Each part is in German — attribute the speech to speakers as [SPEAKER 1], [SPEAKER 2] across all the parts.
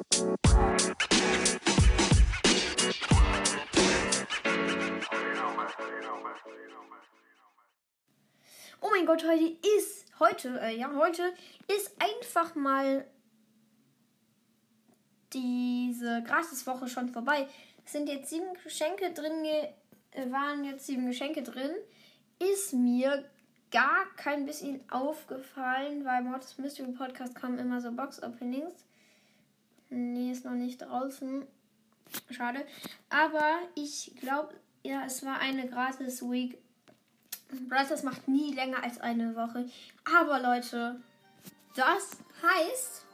[SPEAKER 1] Oh mein Gott, heute ist, heute, äh, ja, heute ist einfach mal diese Gratiswoche schon vorbei. Es sind jetzt sieben Geschenke drin, äh, waren jetzt sieben Geschenke drin. Ist mir gar kein bisschen aufgefallen, weil im Mortis Mystery Podcast kommen immer so Box-Openings. Nee, ist noch nicht draußen. Schade. Aber ich glaube, ja, es war eine Gratis-Week Brothers macht nie länger als eine Woche. Aber Leute, das heißt,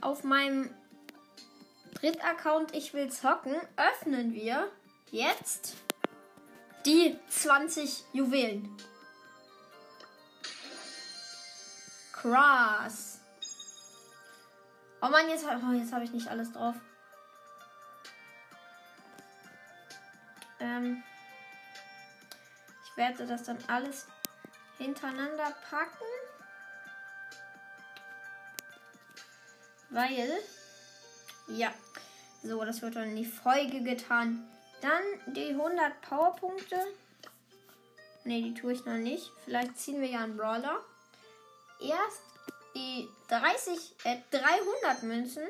[SPEAKER 1] auf meinem Drittaccount Ich will zocken, öffnen wir jetzt die 20 Juwelen. Krass. Oh Mann, jetzt, oh, jetzt habe ich nicht alles drauf. Ähm, ich werde das dann alles hintereinander packen. Weil, ja, so, das wird dann in die Folge getan. Dann die 100 Powerpunkte. Ne, die tue ich noch nicht. Vielleicht ziehen wir ja einen Brawler. Erst die 30, äh, 300 Münzen.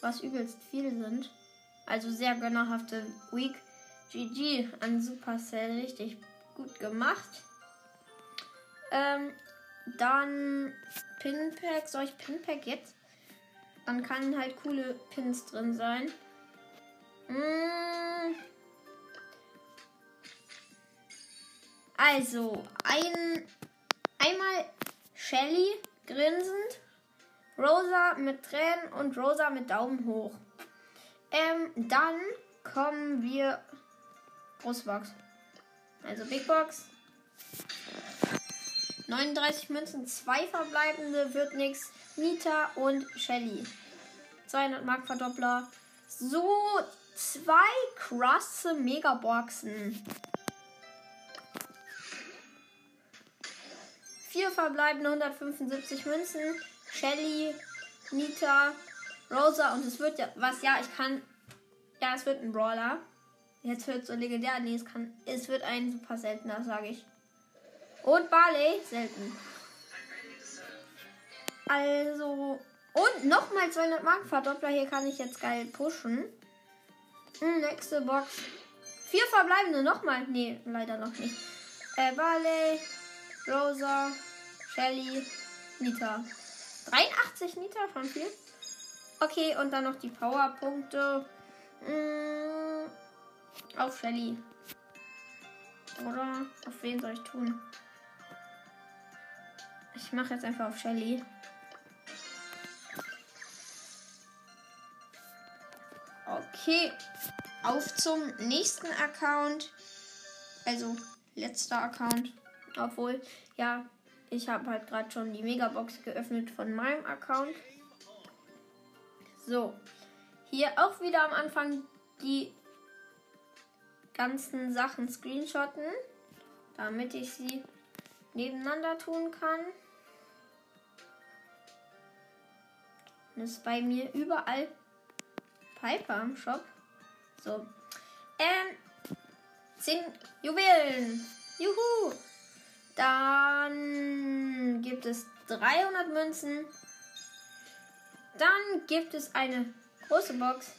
[SPEAKER 1] Was übelst viel sind. Also sehr gönnerhafte Week. GG an Supercell. Richtig gut gemacht. Ähm, dann Pinpack. Soll ich Pinpack jetzt? Dann kann halt coole Pins drin sein. Mm. Also, ein, einmal Shelly grinsend, Rosa mit Tränen und Rosa mit Daumen hoch. Ähm, dann kommen wir Großbox. Also Big Box. 39 Münzen, zwei verbleibende, wird nix. Mieter und Shelly. 200 Mark Verdoppler. So, zwei krasse Megaboxen. Vier verbleibende 175 Münzen. Shelly, Nita, Rosa und es wird ja, was ja, ich kann, ja, es wird ein Brawler. Jetzt wird so legendär. Nee, es, kann, es wird ein super seltener, sage ich. Und Barley, selten. Also. Und nochmal 200 Mark Verdoppler. Hier kann ich jetzt geil pushen. Hm, nächste Box. Vier verbleibende nochmal. Nee, leider noch nicht. Äh, Barley, Rosa, Shelly, Nita. 83 Nita von viel. Okay, und dann noch die Powerpunkte. Hm, auf Shelly. Oder auf wen soll ich tun? Ich mache jetzt einfach auf Shelly. Okay, auf zum nächsten Account. Also letzter Account. Obwohl, ja, ich habe halt gerade schon die Megabox geöffnet von meinem Account. So, hier auch wieder am Anfang die ganzen Sachen screenshotten, damit ich sie nebeneinander tun kann. Und ist bei mir überall Piper im Shop. So. Ähm, 10 Juwelen. Juhu. Dann gibt es 300 Münzen. Dann gibt es eine große Box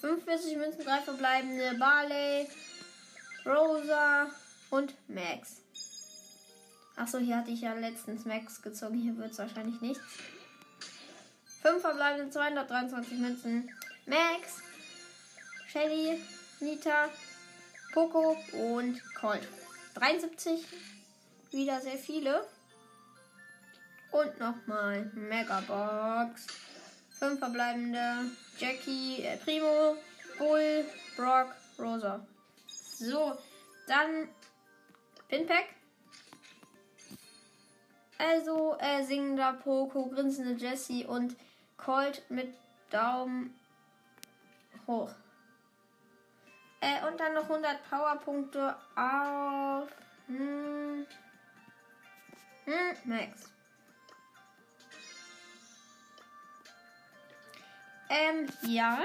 [SPEAKER 1] 45 Münzen, 3 verbleibende, Barley, Rosa und Max. Achso, hier hatte ich ja letztens Max gezogen. Hier wird es wahrscheinlich nichts. 5 verbleibende, 223 Münzen. Max, Shelly, Nita, Poco und Colt. 73. Wieder sehr viele. Und nochmal Megabox. 5 verbleibende. Jackie, äh, Primo, Bull, Brock, Rosa. So, dann Pinpack. Also äh, singender Poco, grinsende Jessie und Colt mit Daumen hoch. Äh, und dann noch 100 Powerpunkte auf hm, hm, Max. Ähm, ja.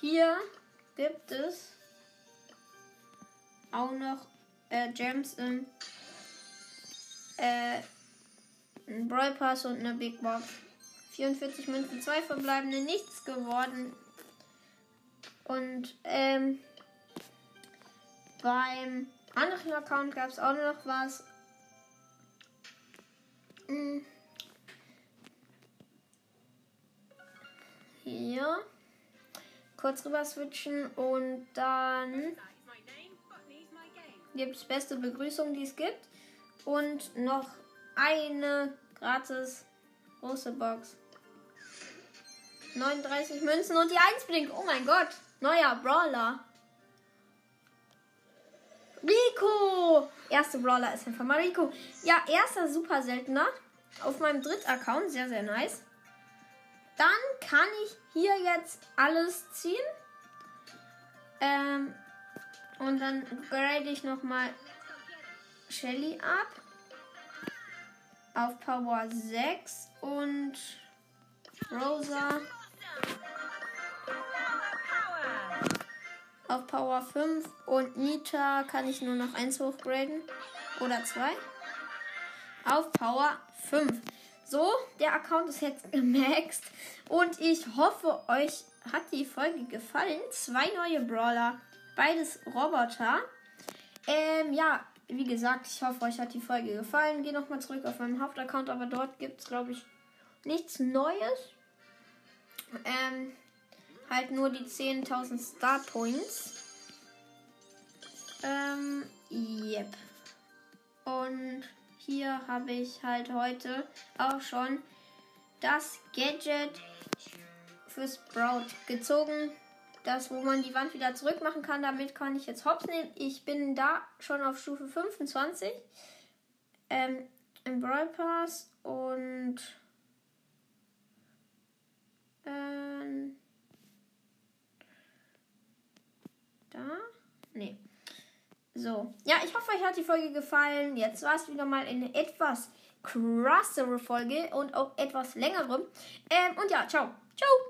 [SPEAKER 1] Hier gibt es auch noch äh, Gems im äh, ein Brawl Pass und eine Big Box. 44 Münzen, zwei verbleibende, nichts geworden. Und ähm, beim anderen Account gab es auch noch was. Hm. Hier. Kurz rüber switchen und dann gibt es beste Begrüßung, die es gibt. Und noch eine gratis große Box. 39 Münzen und die 1 blinkt. Oh mein Gott. Neuer Brawler. Rico! Erste Brawler ist einfach mal Rico. Ja, erster super seltener. Auf meinem dritten Account. Sehr, sehr nice. Dann kann ich hier jetzt alles ziehen. Ähm, und dann grade ich nochmal Shelly ab. Auf Power 6 und Rosa auf Power 5 und Nita kann ich nur noch eins hochgraden oder zwei auf Power 5. So, der Account ist jetzt gemaxt und ich hoffe, euch hat die Folge gefallen. Zwei neue Brawler, beides Roboter. Ähm, ja, wie gesagt, ich hoffe, euch hat die Folge gefallen. Gehe nochmal zurück auf meinen Hauptaccount, aber dort gibt es, glaube ich, nichts Neues. Ähm, halt nur die 10.000 Star Points. Ähm, yep. Und hier habe ich halt heute auch schon das Gadget für Sprout gezogen. Das, wo man die Wand wieder zurück machen kann. Damit kann ich jetzt Hops nehmen. Ich bin da schon auf Stufe 25. Ähm, Im Brawl Pass und ähm, da? Nee. So. Ja, ich hoffe, euch hat die Folge gefallen. Jetzt war es wieder mal eine etwas krassere Folge und auch etwas längere. Ähm, und ja, ciao. Ciao.